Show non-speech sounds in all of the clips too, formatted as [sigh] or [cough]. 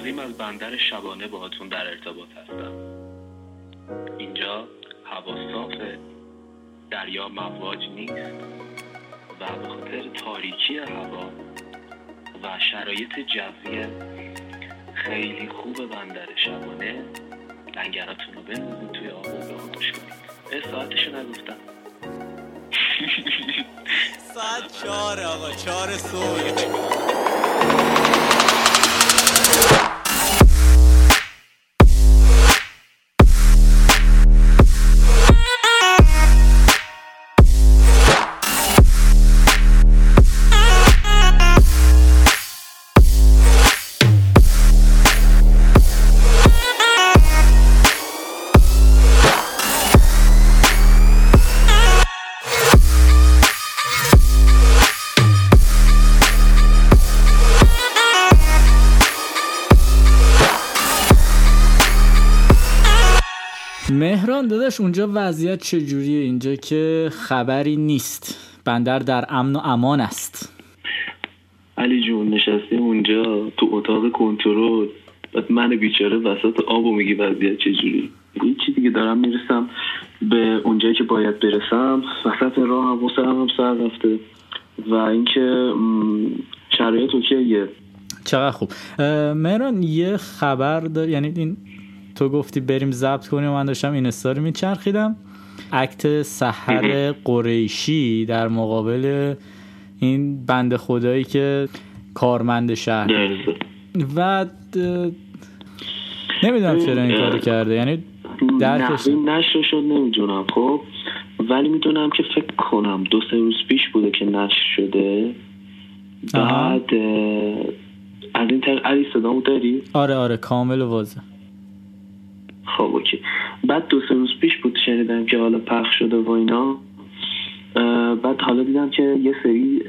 مستقیم از بندر شبانه باهاتون در ارتباط هستم. اینجا هوا صافه دریا مواج نیست و به خاطر تاریکی هوا و شرایط جوی خیلی خوب بندر شبانه لنگراتون رو بندازید توی آب و گوش کنید. اه، ساعتشو نگفتم. [laughs] ساعت چهار آقا چهار صبح. مهران داداش اونجا وضعیت چجوریه؟ اینجا که خبری نیست. بندر در امن و امان است. علی جون نشستیم اونجا تو اتاق کنترل. بعد من بیچاره وسط آب و میگی وضعیت چجوری هیچی دیگه دارم می‌رسم به اونجایی که باید برسم وسط راه هم هم سر رفته. و اینکه شرایط اوکیه. چقدر خوب. مهران یه خبر دار یعنی این تو گفتی بریم ضبط کنیم و من داشتم این استاری میچرخیدم. اکت سحر قریشی در مقابل این بند خدایی که کارمند شهر. و نمی‌دونم چرا این کارو کرده یعنی درکش نشر شد نمی‌دونم خب. ولی می‌دونم که فکر کنم دو سه روز پیش بوده که نشر شده. بعد از این طریق علی صدامو داری؟ آره آره کامل و واضح. خب اوکی. بعد دو سه روز پیش بود شنیدم که حالا پخش شده و اینا. بعد حالا دیدم که یه سری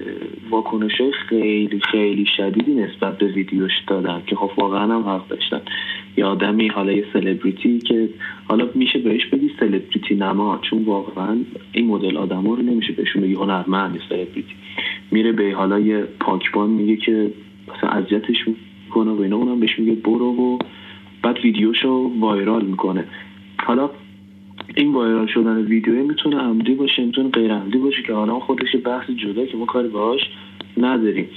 واکنش خیلی خیلی شدیدی نسبت به ویدیوش دادن که خب واقعا هم حق داشتن. یه آدمی حالا یه سلبریتی که حالا میشه بهش بگی سلبریتی نما چون واقعا این مدل آدم رو نمیشه بهشون بگی هنرمند سلبریتی. میره به حالا یه پاکبان میگه که مثلا اذیتش می‌کنه و اینا اونم بهش میگه برو و بعد ویدیوشو وایرال می‌کنه. حالا این وایرال شدن ویدیو می‌تونه عمدی باشه می‌تونه غیر عمدی باشه که حالا خودش بحث جدا که ما کاری باهاش نداریم.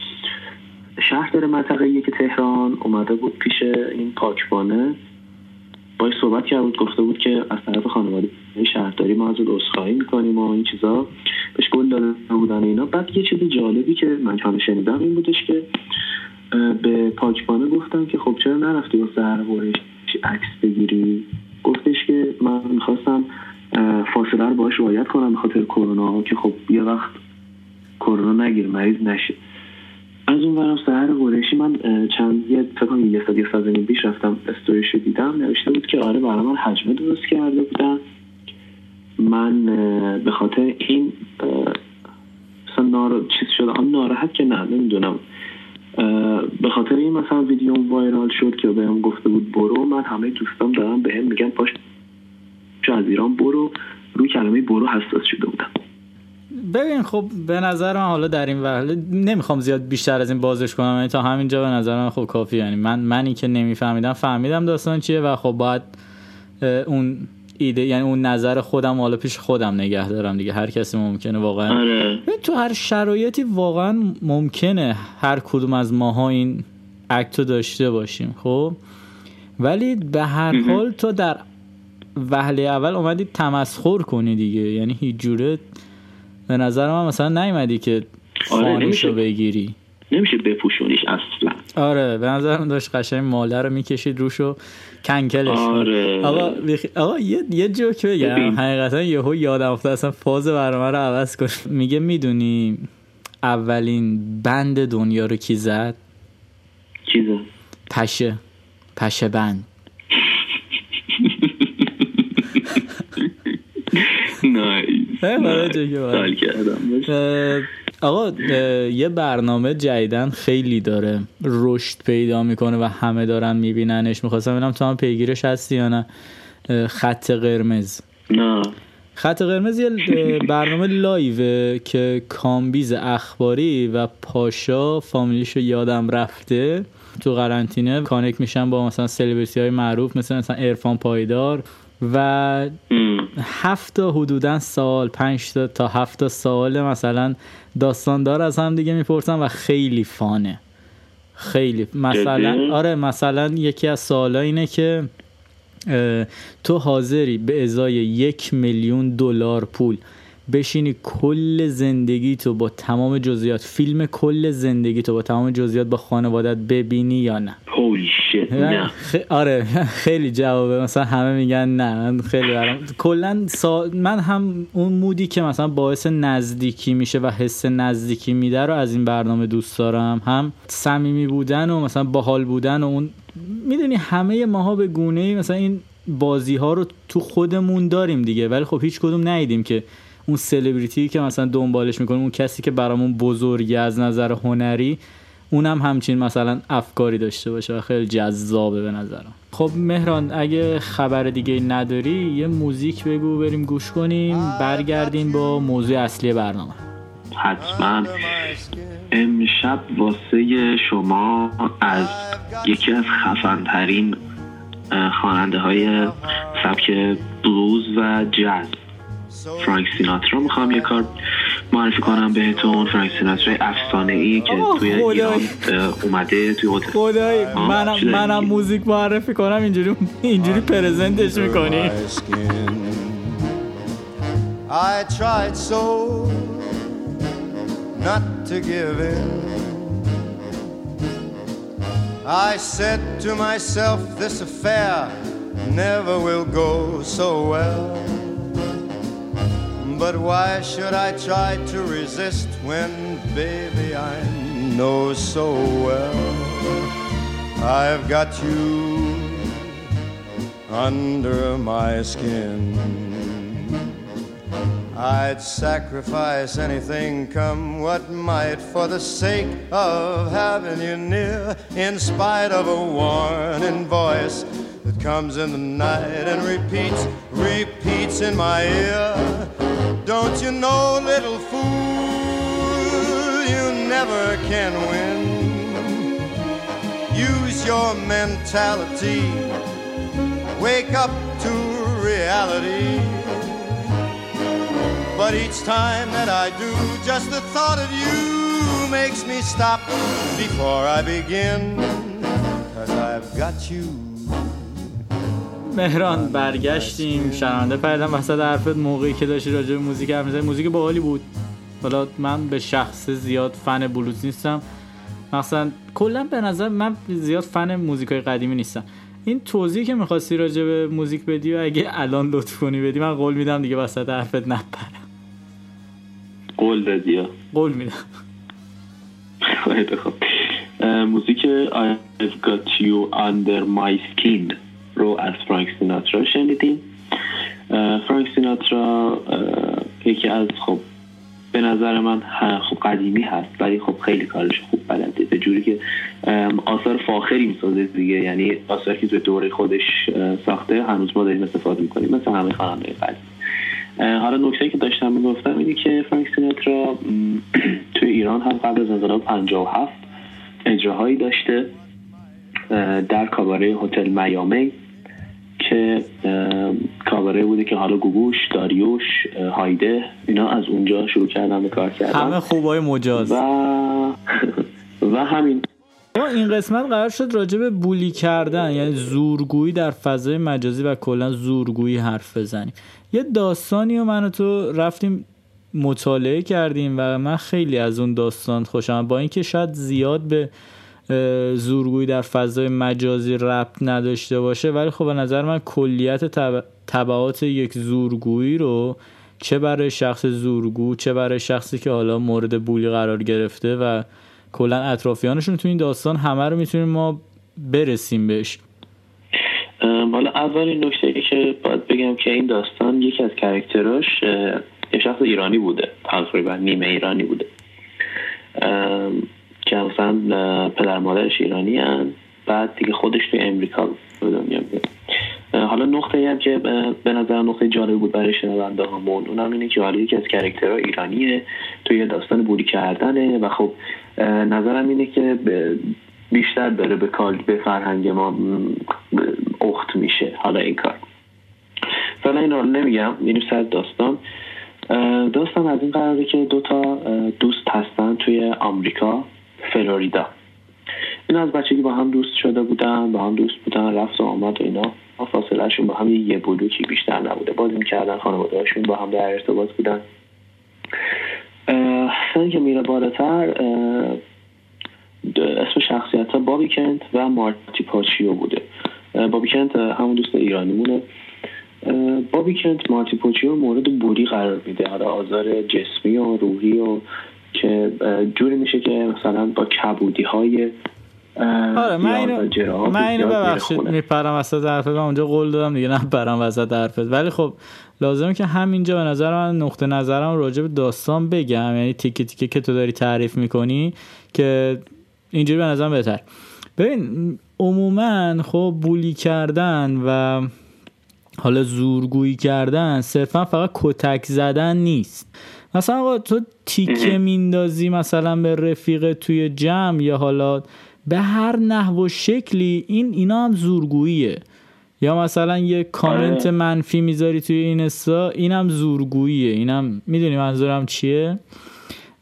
شهردار منطقه یک تهران اومده بود پیش این پاکبانه. باش صحبت کرد بود گفته بود که از طرف خانواده شهرداری ما ازت عذرخواهی می‌کنیم و این چیزا. بهش گل داده بودن اینا. بعد یه چیز جالبی که من حالا شنیدم این بودش که به پاکبانه گفتم که خب چرا نرفتی سهر قریش عکس بگیری؟ گفتش که من می‌خواستم فاصله رو باش رعایت کنم به خاطر کرونا که خب یه وقت کرونا نگیر مریض نشه. از اون برم سهر من چند یه فکر یه ساعت یه ساعت پیش رفتم استوریشو دیدم نوشته بود که آره برای من حجمه درست کرده بودن. من به خاطر این مثلا نارا... چیز شده آن ناراحت که نه نمی‌دونم. به خاطر این مثلا ویدیو وایرال شد که بهم گفته بود برو من همه دوستام دارم بهم میگن پاش از ایران برو. روی کلمه برو حساس شده بودم. ببین خب به نظر من حالا در این وهله نمی‌خوام زیاد بیشتر از این بازش کنم. یعنی تا همینجا به نظر من خب کافی یعنی من منی که نمیفهمیدم فهمیدم داستان چیه و خب باید اون ایده یعنی اون نظر خودم حالا پیش خودم نگه دارم دیگه. هر کسی ممکنه واقعا آره. تو هر شرایطی واقعا ممکنه هر کدوم از ماها این اکتو داشته باشیم خب؟ ولی به هر حال تو در وهله اول اومدی تمسخر کنی دیگه. یعنی هیچ جوره به نظر من مثلا نیومدی که آره، نمیشه. بگیری. نمیشه بپوشونیش. اصلا آره به نظر من داشت قشنگ ماله رو می‌کشید روشو کنکلش کن. آره. آقا بیخ... آقا یه, یه جوک بگم ببین. حقیقتا یهو یادم افتاد اصلا فاز برنامه رو عوض کن میگه می‌دونی اولین بند دنیا رو کی زد چیزه پشه پشه بند. [laughs] بعد. سال کردم آقا یه برنامه جدیدن خیلی داره. رشد پیدا می‌کنه و همه دارن میبیننش. می‌خواستم ببینم تو هم پیگیرش هستی یا نه. خط قرمز. نه. خط قرمز یه برنامه لایوه که کامبیز اخباری و پاشا فامیلیشو یادم رفته. تو قرنطینه کانک میشن با مثلا سلبریتی های معروف مثل مثلا ارفان پایدار. و. هفت تا حدودا سال پنج تا تا هفت تا سال مثلا داستاندار از هم دیگه می‌پرسن و خیلی فانه خیلی مثلا؟ آره مثلا یکی از سوالا اینه که تو حاضری به ازای یک میلیون دلار پول بشینی کل زندگی تو با تمام جزئیات فیلم کل زندگی تو با تمام جزئیات با خانوادت ببینی یا نه؟ هولی نه. خ... آره خیلی جوابه. مثلا همه میگن نه. من خیلی برام کلا سا... من هم اون مودی که مثلا باعث نزدیکی میشه و حس نزدیکی میده رو از این برنامه دوست دارم. هم صمیمی بودن و مثلا باحال بودن و اون می‌دونی همه ماها به گونه ای مثلا این بازی ها رو تو خودمون داریم دیگه. ولی خب هیچ کدوم ندیدیم که اون سلبریتی که مثلا دنبالش می‌کنیم اون کسی که برامون بزرگی از نظر هنری اونم همچین مثلا افکاری داشته باشه و خیلی جذابه به نظرم. خب مهران اگه خبر دیگه نداری یه موزیک بگو بریم گوش کنیم برگردیم با موضوع اصلی برنامه. حتما. امشب واسه شما از یکی از خفنترین خواننده های سبک بلوز و جاز. فرانک سیناترا می‌خوام یه کار معرفی کنم بهتون فرانک سیناترا افسانه ای که توی. ایران اومده توی هتل خدای منم منم؟ موزیک معرفی کنم اینجوری اینجوری پرزنتش می‌کنی. I tried so not to give in. I said to myself, this affair never will go so well. But why should I try to resist when, baby, I know so well I've got you under my skin. I'd sacrifice anything, come what might, for the sake of having you near, in spite of a warning voice that comes in the night and repeats, repeats in my ear. Don't you know, little fool, you never can win. Use your mentality. Wake up to reality. But each time that I do, just the thought of you makes me stop before I begin. Cause I've got you. مهران برگشتیم. شنونده پردم وسط حرفت موقعی که داشتی راجع به موزیک حرف می‌زدی. موزیک باحالی بود. حالا من به شخص زیاد فن بلوز نیستم. مثلا کلا به نظر من زیاد فن موزیکای قدیمی نیستم این توضیحی که می‌خواستی راجع به موزیک بدی و اگه الان لطف کنی بدی من قول میدم دیگه وسط حرفت نپرم. قول دادی. قول میدم. موزیک I've got you under my skin. رو از فرانک سیناترا شنیدیم. فرانک سیناترا یکی از خب به نظر من خب قدیمی هست ولی خب خیلی کارش خوب بلده. به جوری که آثار فاخری می‌سازه دیگه. یعنی آثاری که توی دوره خودش ساخته هنوز ما داریم استفاده می‌کنیم مثل همه خواننده قدیم. حالا نکته که داشتم می‌گفتم اینه که فرانک سیناترا توی ایران هم قبل از انقلاب 57 اجراهایی داشته در کاباره هتل میامی. که اه، کاباره بوده که حالا گوگوش داریوش هایده اینا از اونجا شروع کردن به کار کردن. همه خوبای مجاز. و [laughs] و همین. ما این قسمت قرار شد راجع به بولی کردن یعنی زورگویی در فضای مجازی و کلا زورگویی حرف بزنیم. یه داستانی و من و تو رفتیم مطالعه کردیم و من خیلی از اون داستان خوشم. با اینکه شاید زیاد به زورگویی در فضای مجازی ربط نداشته باشه. ولی خب به نظر من کلیت تبعات یک زورگویی رو چه برای شخص زورگو چه برای شخصی که حالا مورد بولی قرار گرفته و کلا اطرافیانشون تو این داستان همه رو می‌تونیم ما برسیم بهش. حالا اولین نکته ای که باید بگم که این داستان یکی از کرکتراش یه شخص ایرانی بوده. تقریبا نیمه ایرانی بوده. که مثلا پدر مادرش ایرانی هن. بعد دیگه خودش توی امریکا به دنیا حالا نقطه هم که به نظر نقطه جالب بود برای شنونده هامون اونم اینه که حالا یکی از کرکترها ایرانیه. توی داستان بولی کردنه و خب نظرم اینه که بیشتر داره به کال به فرهنگ ما اخت میشه. حالا این کار. فعلا این رو نمیگم میریم سر داستان. داستان از این قراره که دوتا دوست هستن توی آمریکا. فلوریدا. این از بچگی با هم دوست شده بودن با هم دوست بودن رفت و آمد و اینا. فاصلهشون با هم یه بلوکی بیشتر نبوده. بازی می‌کردن خانوادهشون با هم در ارتباط بودن. سن که میره بالاتر اسم شخصیت ها بابی کنت و مارتی پاچیو بوده. بابی کنت همون دوست ایرانی مونه بابی کنت مارتی پاچیو مورد بوری قرار میده. حالا آزار جسمی و روحی و که جوری میشه که مثلا با کبودی های آره من اینو من اینو ببخشید میپرم وسط حرفت من اونجا قول دادم دیگه نه پرم وسط حرفت. ولی خب لازمه که همینجا به نظر من نقطه نظرم راجع به داستان بگم یعنی تیکه تیکه که تو داری تعریف می‌کنی که اینجوری به نظرم بهتر. ببین عموما خب بولی کردن و حالا زورگویی کردن صرفا فقط کتک زدن نیست. مثلا آقا تو تیکه میندازی مثلا به رفیق توی جمع یا حالا به هر نحو و شکلی این اینا هم زورگوییه. یا مثلا یه کامنت آره. منفی می‌ذاری توی این اینم زورگوییه. اینم می‌دونی منظورم چیه؟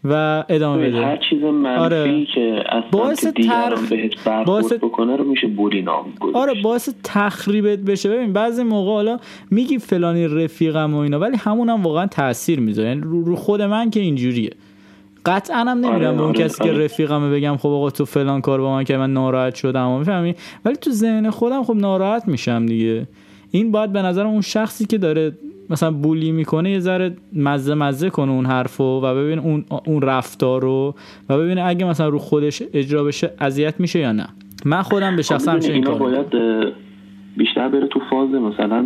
و ادامه بده. هر چیز منفی آره. که باعث تخ... باعث بکنه رو میشه بولی نام آره باعث تخریبت بشه. ببین بعضی موقع حالا میگی فلانی رفیقم و اینا ولی همون هم واقعا تاثیر می‌ذاره. یعنی رو خود من که اینجوریه. قطعا هم نمیرم آره، به اون آره، کسی که آره. رفیقمه بگم خب آقا تو فلان کار با من که من ناراحت شدم می‌فهمی؟ ولی تو ذهن خودم خب ناراحت میشم دیگه. این باید به نظر اون شخصی که داره مثلا بولی می‌کنه یه ذره مزه مزه کنه اون حرفو و ببین اون اون رفتار رو و ببین اگه مثلا رو خودش اجرا بشه اذیت میشه یا نه. من خودم به شخصا خب این باید بیشتر بره تو فاز مثلا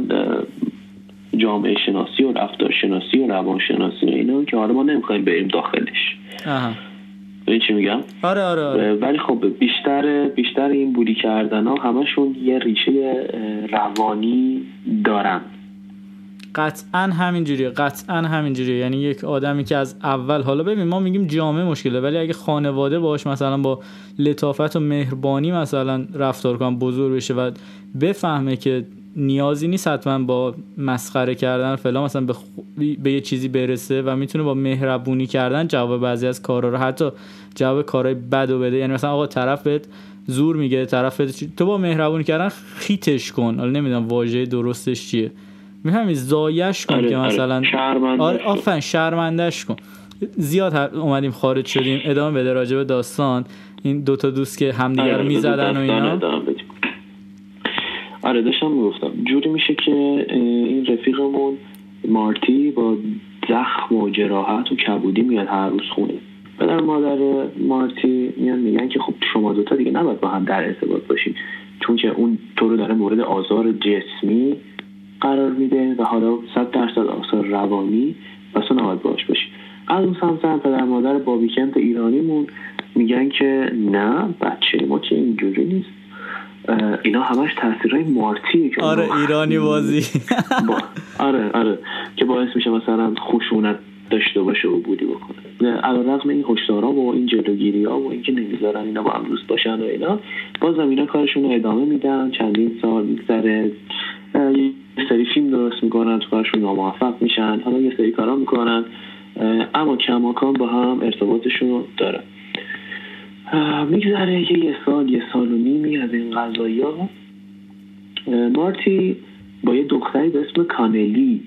جامعه شناسی و رفتار شناسی و روان شناسی و اینا که حالا ما نمی‌خوایم بریم داخلش. این چی میگم؟ آره آره, آره. ولی خب بیشتر بیشتر این بودی کردن ها همشون یه ریشه روانی دارن. قطعا همینجوریه قطعا همینجوریه. یعنی یک آدمی که از اول حالا ببین ما میگیم جامعه مشکله ولی اگه خانواده باش مثلا با لطافت و مهربانی مثلا رفتار کنم بزرگ بشه و بفهمه که نیازی نیست حتما با مسخره کردن فلان مثلا به, به یه چیزی برسه و می‌تونه با مهربونی کردن جواب بعضی از کارا رو حتی جواب کارهای بد و بده. یعنی مثلا آقا طرف بهت زور میگه طرف بهت تو با مهربونی کردن خیتش کن. حالا نمی‌دونم واژه درستش چیه. می‌فهمی؟ زایش کن آره، که آره. مثلا آره آفن شرمندش کن. زیاد اومدیم خارج شدیم ادامه بده راجع به داستان. این دوتا دوست که همدیگر آره می‌زدن و اینا. آره داشتم می‌گفتم. جوری میشه که این رفیقمون مارتی با زخم و جراحت و کبودی میاد هر روز خونه. پدر مادر مارتی میان میگن که خب شما دوتا دیگه نباید با هم در ارتباط باشید چون که اون تو رو داره مورد آزار جسمی قرار میده و حالا صد درصد آثار روانی و نباید باش باشی. از اون سمت پدر مادر بابیکنت ایرانیمون میگن که نه بچه ما که اینجوری نیست. اینا همش تاثیرهای مارتیه که آره ایرانی بازی. [laughs] آره آره که باعث میشه مثلا خشونت داشته باشه و بودی بکنه. علا رقم این هشدارا و این جلوگیری ها و اینکه نمی‌ذارن اینا با هم دوست باشن و اینا بازم اینا کارشون رو ادامه میدن چندین سال میگذره. یه سری فیلم درست می‌کنن تو کارشون ناموفق میشن حالا یه سری کارا می‌کنن اما کماکان با هم ارتباطشون رو دارن میگذره یه سال یه سال و نیمی از این قضیه ها مارتی با یه دختری به اسم کانلی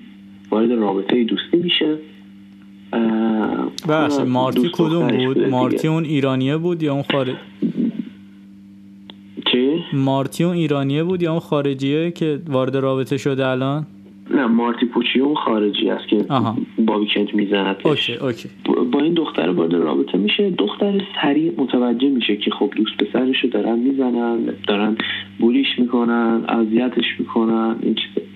وارد رابطه دوستی میشه بخش مارتی کدوم بود؟ مارتی اون ایرانیه بود یا اون خارج؟ مارتی اون ایرانیه بود یا اون خارجیه که وارد رابطه شده الان؟ نه مارتی پوچیو خارجی است که بابی کنت می‌زند okay okay. با این دختر وارد رابطه میشه. دختر سریع متوجه میشه که خب دوست پسرشو دارن می‌زنن دارن بولیش می‌کنن اذیتش می‌کنن این چیزه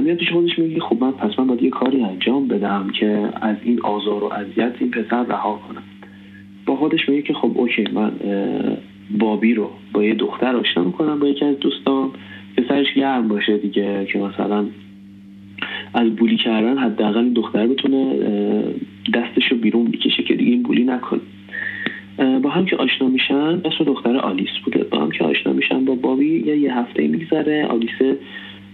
میاد پیش خودش میگه خب من پس من باید یه کاری انجام بدم که از این آزار و اذیت این پسر رها کنم. با خودش میگه که خب اوکی من بابی رو با یه دختر آشنا می‌کنم با یکی از دوستان. که سرش گرم باشه دیگه که مثلا از بولی کردن حداقل این دختر بتونه دستش رو بیرون بکشه که دیگه این بولی نکنه. با هم که آشنا میشن اسم دختر آلیس بوده. با هم که آشنا میشن با بابی یه, یه هفته میگذره. آلیس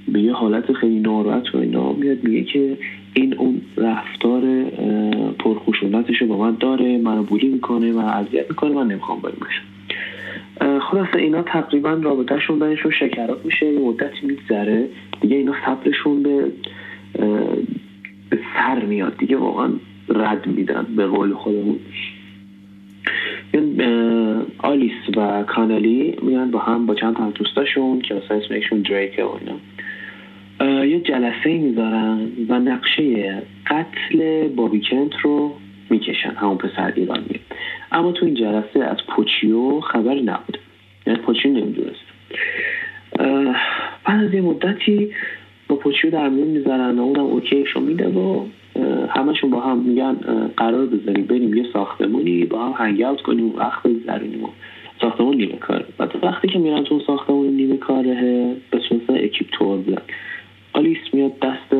به یه حالت خیلی ناراحت و اینا میاد میگه که این اون رفتار پرخشونتش رو با من داره منو بولی می‌کنه من اذیت می‌کنه من نمی‌خوام باید باشم. خلاصه اینا تقریبا رابطهشون بینشون شکرات میشه یه مدتی میگذره دیگه اینا صبرشون به به سر میاد دیگه واقعا رد میدن به قول خودمون. آلیس و کانالی میان با هم با چند تا دوستاشون که مثلا اسمشون دریکه و اینا. یه جلسه می‌ذارن و نقشه قتل بابی کنت رو می‌کشن. همون پسر ایران اما تو این جلسه از پوچیو خبری نبود. یعنی پوچیو نمی‌دونست. بعد از یه مدتی با پوچیو در میون می‌ذارن و اونم اوکیشو میده و همشون با هم میگن قرار بذاریم بریم یه ساختمونی با هم هنگ اوت کنیم وقت بگذرونیم ساختمون نیمه کاره. بعد وقتی که میرن تو ساختمون نیمه کاره به صورت اکیپ تور بودن آلیس میاد دست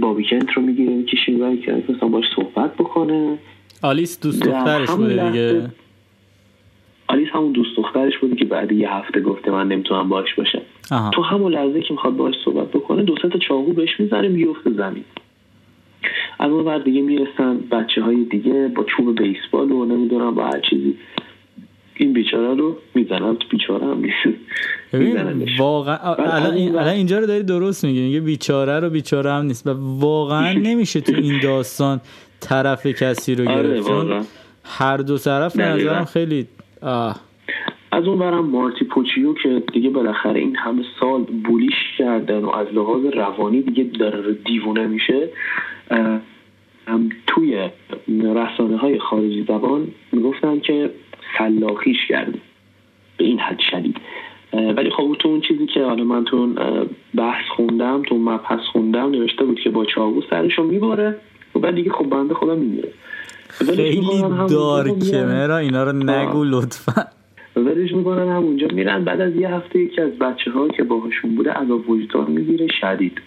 بابی کنت رو می‌گیره می‌کشه برای که باش صحبت بکنه آلیس دوست دخترش بوده دیگه. آلیس همون دوست دخترش بوده که بعد یه هفته گفته من نمی‌تونم باش باشم. تو همون لحظه که می‌خواد باش صحبت بکنه دو تا چاقو بهش می‌زنه میفته زمین. از اون بعد دیگه می‌رسن بچه های دیگه با چوب بیسبال و نمی‌دونم با هر چیزی. این بیچاره رو می‌زنن بیچاره هم نیست واقعا الان اینجا رو داری درست میگی میگه بیچاره رو بیچاره هم نیست. و واقعا نمیشه تو این داستان طرف کسی رو آره، گرفت چون هر دو طرف نظرم خیلی آه. از اون برم مارتی پوچیو که دیگه بالاخره این همه سال بولیش کردن و از لحاظ روانی دیگه داره دیوونه میشه هم توی رسانه های خارجی زبان می‌گفتن که سلاخیش کرده به این حد شدید. ولی خب تو اون چیزی که حالا من تو بحث خوندم تو مبحث خوندم نوشته بود که با چاقو سرشو میباره. و بعد دیگه خب بنده خودم میمیره خیلی دارکه مرا اینا رو نگو لطفا. ولش می‌کنن همونجا میرن. بعد از یه هفته یکی از بچه ها که باهاشون بوده عذاب وجدان می‌گیره شدید.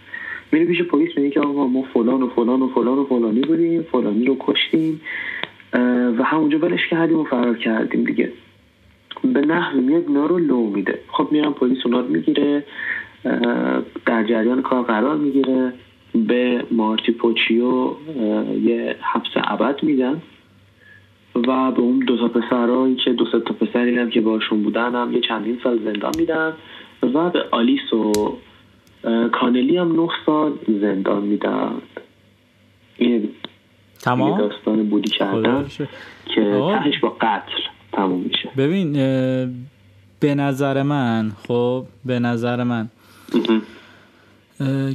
میره پیش پلیس میگه که آقا ما فلان و فلان و فلان و فلانی بودیم فلانی رو کشتیم. و همونجا ولش کردیم و فرار کردیم دیگه. به نحو میاد اینا رو لو میده. خب میرم پلیس اونا رو می‌گیره. در جریان کار قرار می‌گیره. به مارتی پوچیو یه حبس ابد میدن و به اون دو تا پسرهایی که دو تا پسری هم که باشون بودن هم یه چندین سال زندان میدن و به آلیس و کانلی هم نه سال زندان میدن. این تمام؟ داستان بودی کردن که تهش با قتل تموم میشه. ببین به نظر من خب به نظر من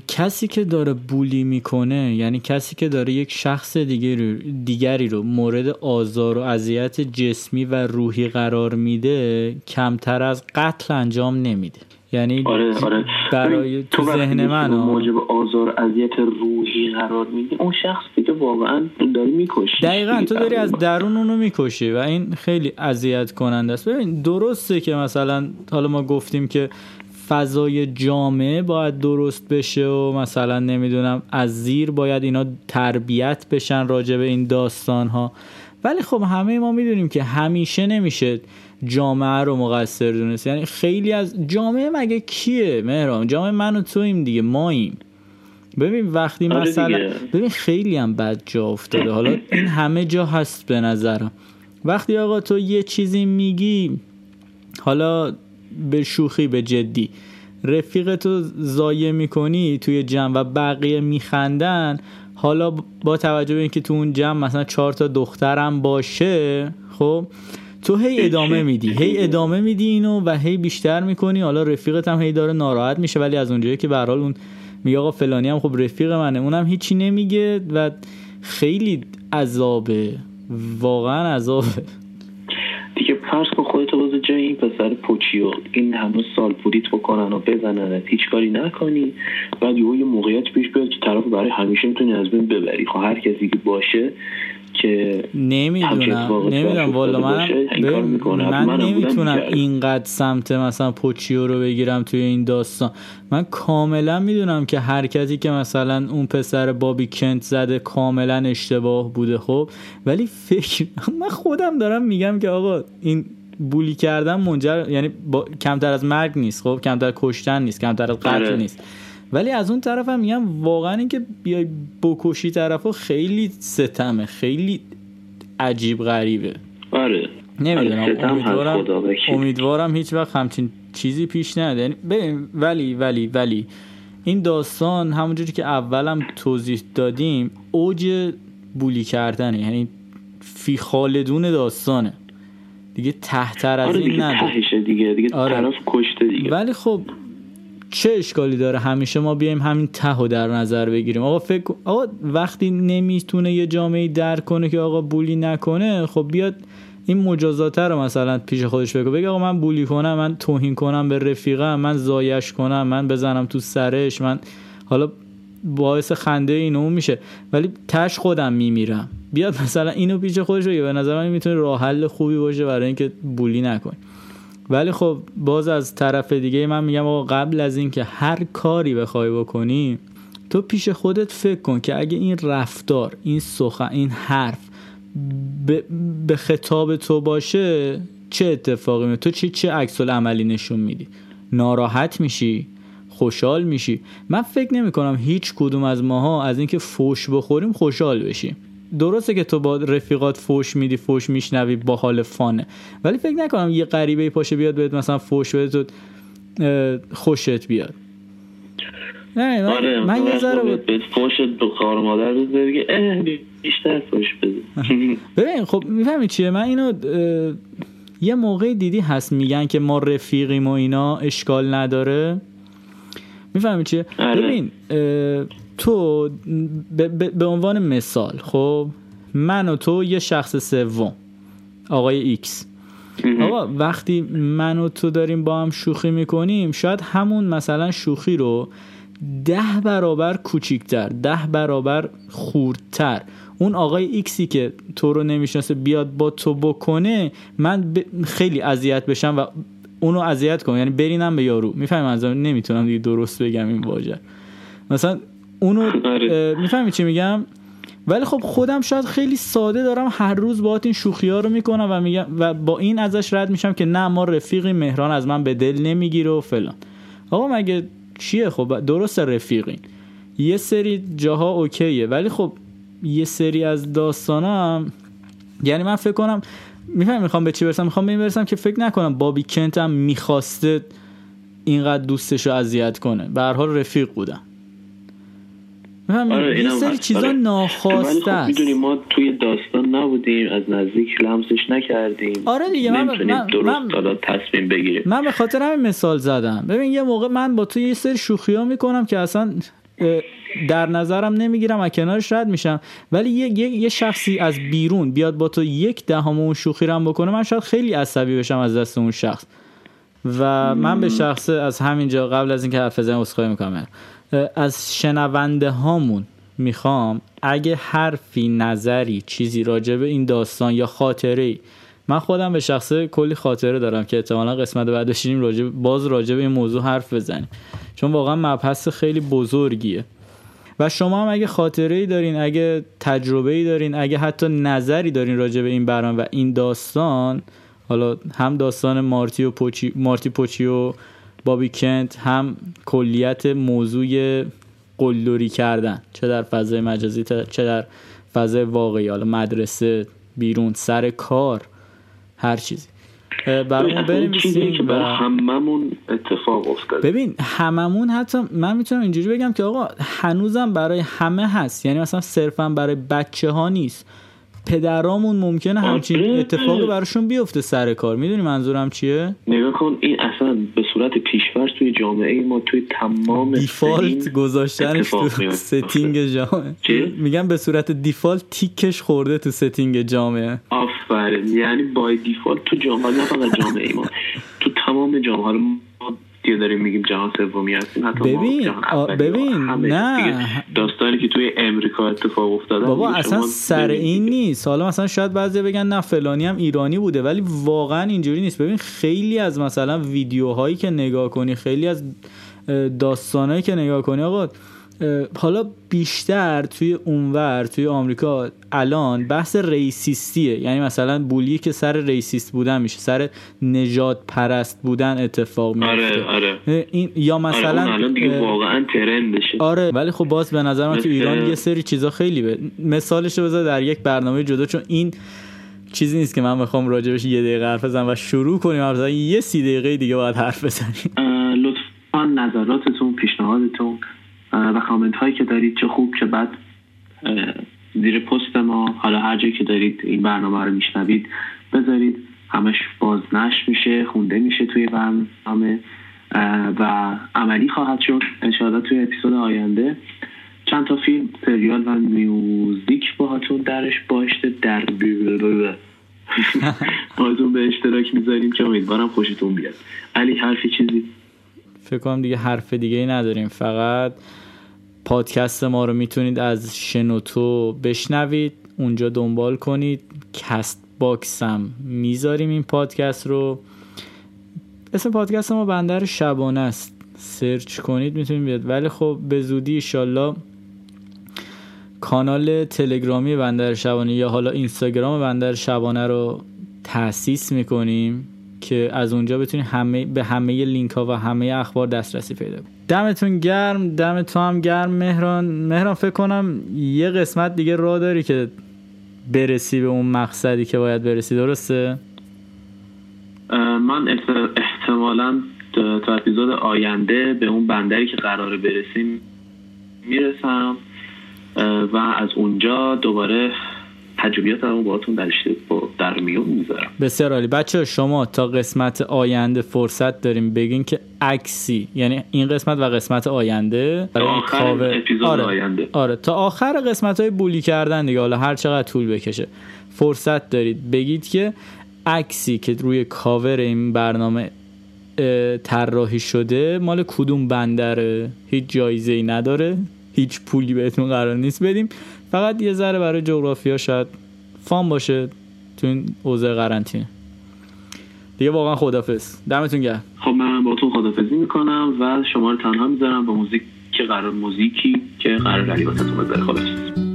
کسی که داره بولی می‌کنه یعنی کسی که داره یک شخص دیگری رو مورد آزار و اذیت جسمی و روحی قرار میده کمتر از قتل انجام نمیده. یعنی آره آره. برای تو ذهن من موجب آزار اذیت روحی قرار میده اون شخص دیگه واقعا داری می‌کشی. دقیقا تو داری از درون اونو می‌کشی و این خیلی اذیت کننده است. ببین درسته که مثلا حالا ما گفتیم که فضای جامعه باید درست بشه و مثلا نمی‌دونم از زیر باید اینا تربیت بشن راجع به این داستان ها ولی خب همه ما می‌دونیم که همیشه نمیشه جامعه رو مقصر دونست. یعنی خیلی از جامعه مگه کیه مهران؟ جامعه من و تویم دیگه ماییم. ببین وقتی آره مثلا ببین خیلی هم بد جا افتاده. حالا این همه جا هست به نظرم. وقتی آقا تو یه چیزی میگی حالا به شوخی به جدی. رفیق تو زایه می‌کنی توی جمع و بقیه میخندن. حالا با توجه به اینکه تو اون جمع مثلا چهار تا دخترم باشه خب تو هی ادامه میدی. هی ادامه میدی اینو و هی بیشتر می‌کنی. حالا رفیقت هم هی داره ناراحت میشه ولی از اونجایی که به اون میگه آقا فلانی هم خب رفیق منه. اونم هیچی نمیگه و خیلی عذابه. واقعا عذابه. دیگه فرض کن جای پسر پوچیو این همه سال پولیت بکنن و بزنن هیچ کاری نکنی. بعد یه موقعیت پیش بیاد که طرف برای همیشه می‌تونی از بین ببری. خب هر کسی که باشه که نمی‌دونم نمی‌دونم والا من من نمی‌تونم اینقدر سمت مثلا پوچیو رو بگیرم توی این داستان. من کاملا می‌دونم که حرکتی که مثلا اون پسر بابی کنت زده کاملا اشتباه بوده خب. ولی فکر [laughs] من خودم دارم میگم که آقا این بولی کردن منجر یعنی با... کمتر از مرگ نیست خب؟ کمتر کشتن نیست کمتر از قتل آره. نیست. ولی از اون طرف هم میگم واقعا اینکه بیای بکشی طرفو خیلی ستمه خیلی عجیب غریبه. آره. نمی‌دونم امیدوارم امیدوارم هیچ وقت همچین چیزی پیش نیاد. یعنی ولی ولی ولی این داستان همونجوری که اولم توضیح دادیم اوج بولی کردنه. یعنی فی خالدون داستانه. دیگه تحتر از آره این نداره دیگه دیگه آره. طرف کشته دیگه. ولی خب چه اشکالی داره همیشه ما بیایم همین ته و در نظر بگیریم؟ آقا فکر آقا وقتی نمی‌تونه یه جامعه در کنه که آقا بولی نکنه خب بیاد این مجازات رو مثلا پیش خودش بگو. بگه آقا من بولی کنم من توهین کنم به رفیقم من زایش کنم من بزنم تو سرش من حالا باعث خنده اینو میشه. ولی تش خودم میمیرم. بیاد مثلا اینو پیش خودش بگه. به نظر من می‌تونه راه حل خوبی باشه برای اینکه بولی نکنی. ولی خب باز از طرف دیگه من میگم آقا قبل از اینکه هر کاری بخوای بکنی تو پیش خودت فکر کن که اگه این رفتار این سخن این حرف به خطاب تو باشه چه اتفاقی می تو چه چه عکس عملی نشون میدی؟ ناراحت میشی؟ خوشحال میشی. من فکر نمی کنم هیچ کدوم از ماها از اینکه فوش بخوریم خوشحال بشیم درسته که تو با رفیقات فوش میدی فوش میشنوی با حال فانه. ولی فکر نکنم یه غریبه پاشه بیاد بهت مثلا فوش بده تو خوشت بیاد. نه من, آره من یه ذره بود فوش دو خار مادر بده بیشتر فوش بده. [laughs] ببین خب می‌فهمی چیه؟ من اینو یه موقع دیدی هست میگن که ما رفیقیم و اینا اشکال نداره؟ می‌فهمی چیه؟ آره. ببین تو به عنوان مثال خب من و تو یه شخص سوم آقای X. آقا وقتی من و تو داریم با هم شوخی می‌کنیم شاید همون مثلا شوخی رو ده برابر کوچیکتر ده برابر خوردتر اون آقای ایکسی که تو رو نمی‌شناسه بیاد با تو بکنه من خیلی اذیت بشم و اونو اذیت کنم یعنی برینم به یارو. می‌فهمی از نمی‌تونم دیگه درست بگم این واژه. مثلا اونو [laughs] آره. می‌فهمی چی میگم؟ ولی خب خودم شاید خیلی ساده دارم هر روز باهات این شوخی ها رو می‌کنم و میگم و با این ازش رد میشم که نه ما رفیقی مهران از من به دل نمی‌گیره و فلان. آقا مگه چیه؟ خب درست رفیقین. یه سری جاها اوکیه. ولی خب یه سری از داستانم یعنی من فکر کنم میفهم می‌خوام به چی برسم؟ می‌خوام به این برسم که فکر نکنم بابی کنت هم می‌خواسته اینقدر دوستش رو اذیت کنه. به هر حال رفیق بودم. آره یه سری چیزا آره. ناخواسته خب می‌دونی ما توی داستان نبودیم از نزدیک لمسش نکردیم. آره دیگه من من درست تصمیم بگیریم. من به خاطر همین مثال زدم. ببین یه موقع من با تو یه سری شوخی ها می‌کنم که اصلا در نظرم نمی‌گیرم و کنارش رد میشم. ولی یه, یه،, یه شخصی از بیرون بیاد با تو یک دهم اون شوخی رم بکنه من شاید خیلی عصبی بشم از دست اون شخص. و من به شخص از همینجا قبل از اینکه حرف بزنم اسخای می‌کنم. از شنونده هامون می‌خوام اگه حرفی نظری چیزی راجع به این داستان یا خاطره من خودم به شخصه کلی خاطره دارم که احتمالا قسمت بعد بشینیم راجع باز راجع به این موضوع حرف بزنیم. چون واقعا مبحث خیلی بزرگیه. و شما هم اگه خاطره ای دارین اگه تجربه ای دارین اگه حتی نظری دارین راجع به این برنامه و این داستان حالا هم داستان مارتی و پوچی مارتی پوچی و بابی کنت هم کلیت موضوع قلدری کردن. چه در فضای مجازی چه در فضای واقعی. حالا مدرسه بیرون سر کار. هر چیزی. برامون بنویسیم و هممون اتفاق افتاده. ببین هممون حتی من می‌تونم اینجوری بگم که آقا هنوزم برای همه هست. یعنی مثلا صرفا برای بچه ها نیست. پدرامون ممکنه همچین آره. اتفاقی براشون بیفته سر کار. می‌دونی منظورم چیه؟ نگاه کن این اصلا به صورت پیشورز توی جامعه ما توی تمام دیفالت گذاشتنش تو ستینگ جامعه. میگم به صورت default تیکش خورده تو setting جامعه. آفرین. یعنی by default تو جامعه نه فقط جامعه ما تو تمام جامعه. که داریم میگیم جهان سومی هستیم. حتی ببین ببین نه. دیگه داستانی که توی امریکا اتفاق افتاده بابا دیگه اصلا سر. این نیست. حالا مثلا شاید بعضی بگن نه فلانی هم ایرانی بوده ولی واقعا اینجوری نیست. ببین خیلی از مثلا ویدیوهایی که نگاه کنی خیلی از داستانهایی که نگاه کنی آقا حالا بیشتر توی اونور توی آمریکا الان بحث ریسیستیه. یعنی مثلا بولی که سر ریسیست بودن میشه سر نجات پرست بودن اتفاق میفته. آره آره. این یا مثلا آره الان دیگه واقعا ترندشه آره ولی خب باز به نظر من تو ایران یه سری چیزا خیلی به مثالش رو بذار در یک برنامه جدا چون این چیزی نیست که من بخوام راجبش یه دقیقه حرف بزنم و شروع کنیم. حرف. یه سی دقیقه دیگه باید حرف بزنیم. لطفا نظراتتون پیشنهادتون. و کامنت هایی که دارید چه خوب چه بد. زیر پست ما. حالا هر جایی که دارید این برنامه رو میشنوید بذارید همش بازنشر میشه خونده میشه توی برنامه. و عملی خواهد شد. انشاءالله توی اپیزود آینده چند تا فیلم سریال و میوزیک باهاتون درش باشته. در [laughs] باهاتون به اشتراک می‌ذاریم که امیدوارم خوشتون بیاد. علی حرفی چیزی؟ فکر کنم دیگه حرف دیگه ای نداریم. فقط پادکست ما رو می‌تونید از شنوتو بشنوید. اونجا دنبال کنید. Castbox هم می‌ذاریم این پادکست رو. اسم پادکست ما بندر شبانه است. سرچ کنید می‌تونید بیاد. ولی خب به زودی ایشالله کانال تلگرامی بندر شبانه یا حالا اینستاگرام بندر شبانه رو تاسیس می‌کنیم که از اونجا بتونید همه به همه لینک ها و همه اخبار دسترسی پیدا کنید. دمتون گرم دم تو هم گرم مهران. مهران فکر کنم یه قسمت دیگه راه داری که برسی به اون مقصدی که باید برسی درسته؟ من احت- احتمالا تا اپیزود آینده به اون بندری که قراره برسیم می‌رسم و از اونجا دوباره تجربیات رو باهاتون در با- در میون می‌ذارم. بسیار عالی. بچه شما تا قسمت آینده فرصت داریم بگین که عکسی یعنی این قسمت و قسمت آینده برای این آخر کاور- اپیزود آره. آینده. آره. تا آخر قسمت های بولی کردن دیگه. حالا هر چقدر طول بکشه. فرصت دارید. بگید که عکسی که روی کاور این برنامه طراحی شده مال کدوم بندره؟ هیچ جایزه ای نداره. هیچ پولی بهتون قرار نیست بدیم. فقط یه ذره برای جغرافیا شاید فام باشه تو این اوضاع قرنطینه. دیگه واقعا خدافظ. دمتون گرم. خب من با تو خدافزی می‌کنم و شما رو تنها می‌ذارم با موزیک که قرار موزیکی که قرار علی واسهتون بذاره.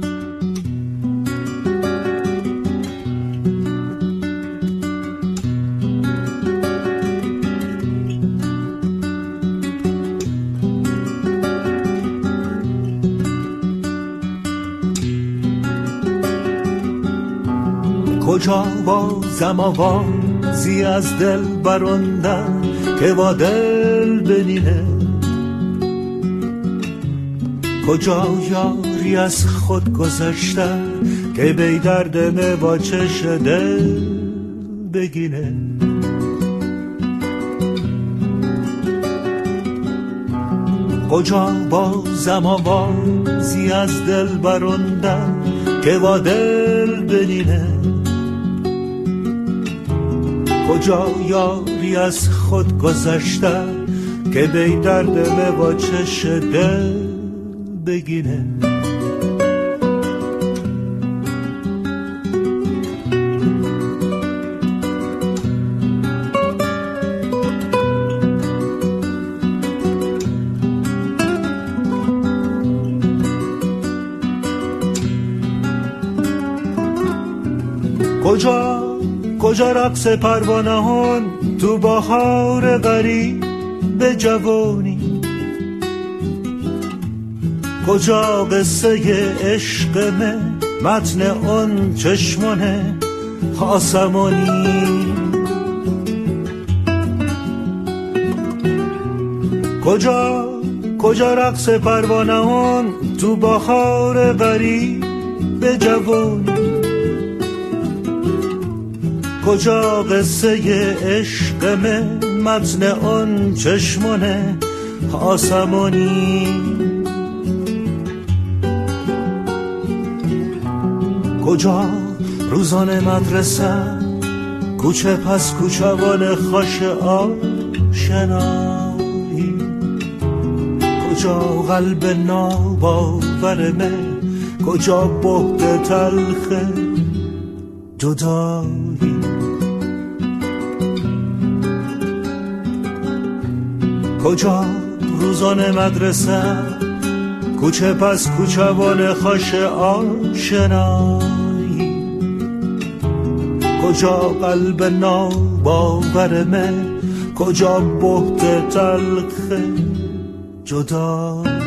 کجا بازم آوازی از دل براندن که با دل بنینه کجا یاری از خود گذشتن که بی درد با چش دل بگینه؟ کجا بازم آوازی از دل براندن که با دل بنینه کجا یاری از خود گذشتن که بی درد به با چش بگینه کجا کجا رقص پروانهان تو بهار غریب به جوانی؟ کجا قصه عشق متن اون چشمانه آسمانی؟ کجا کجا رقص پروانهان تو بهار غریب به جوانی؟ کجا قصه عشق متن آن چشمانه آسمانی. کجا روزان مدرسه؟ کوچه پس کوچوان خوش آشنایی. کجا قلب ناباور من؟ کجا بهت تلخ جدایی کجا روزان مدرسه؟ کوچه پس کوچوان خاش آشنایی. کجا قلب ناباور من؟ کجا بهت تلخ جدایی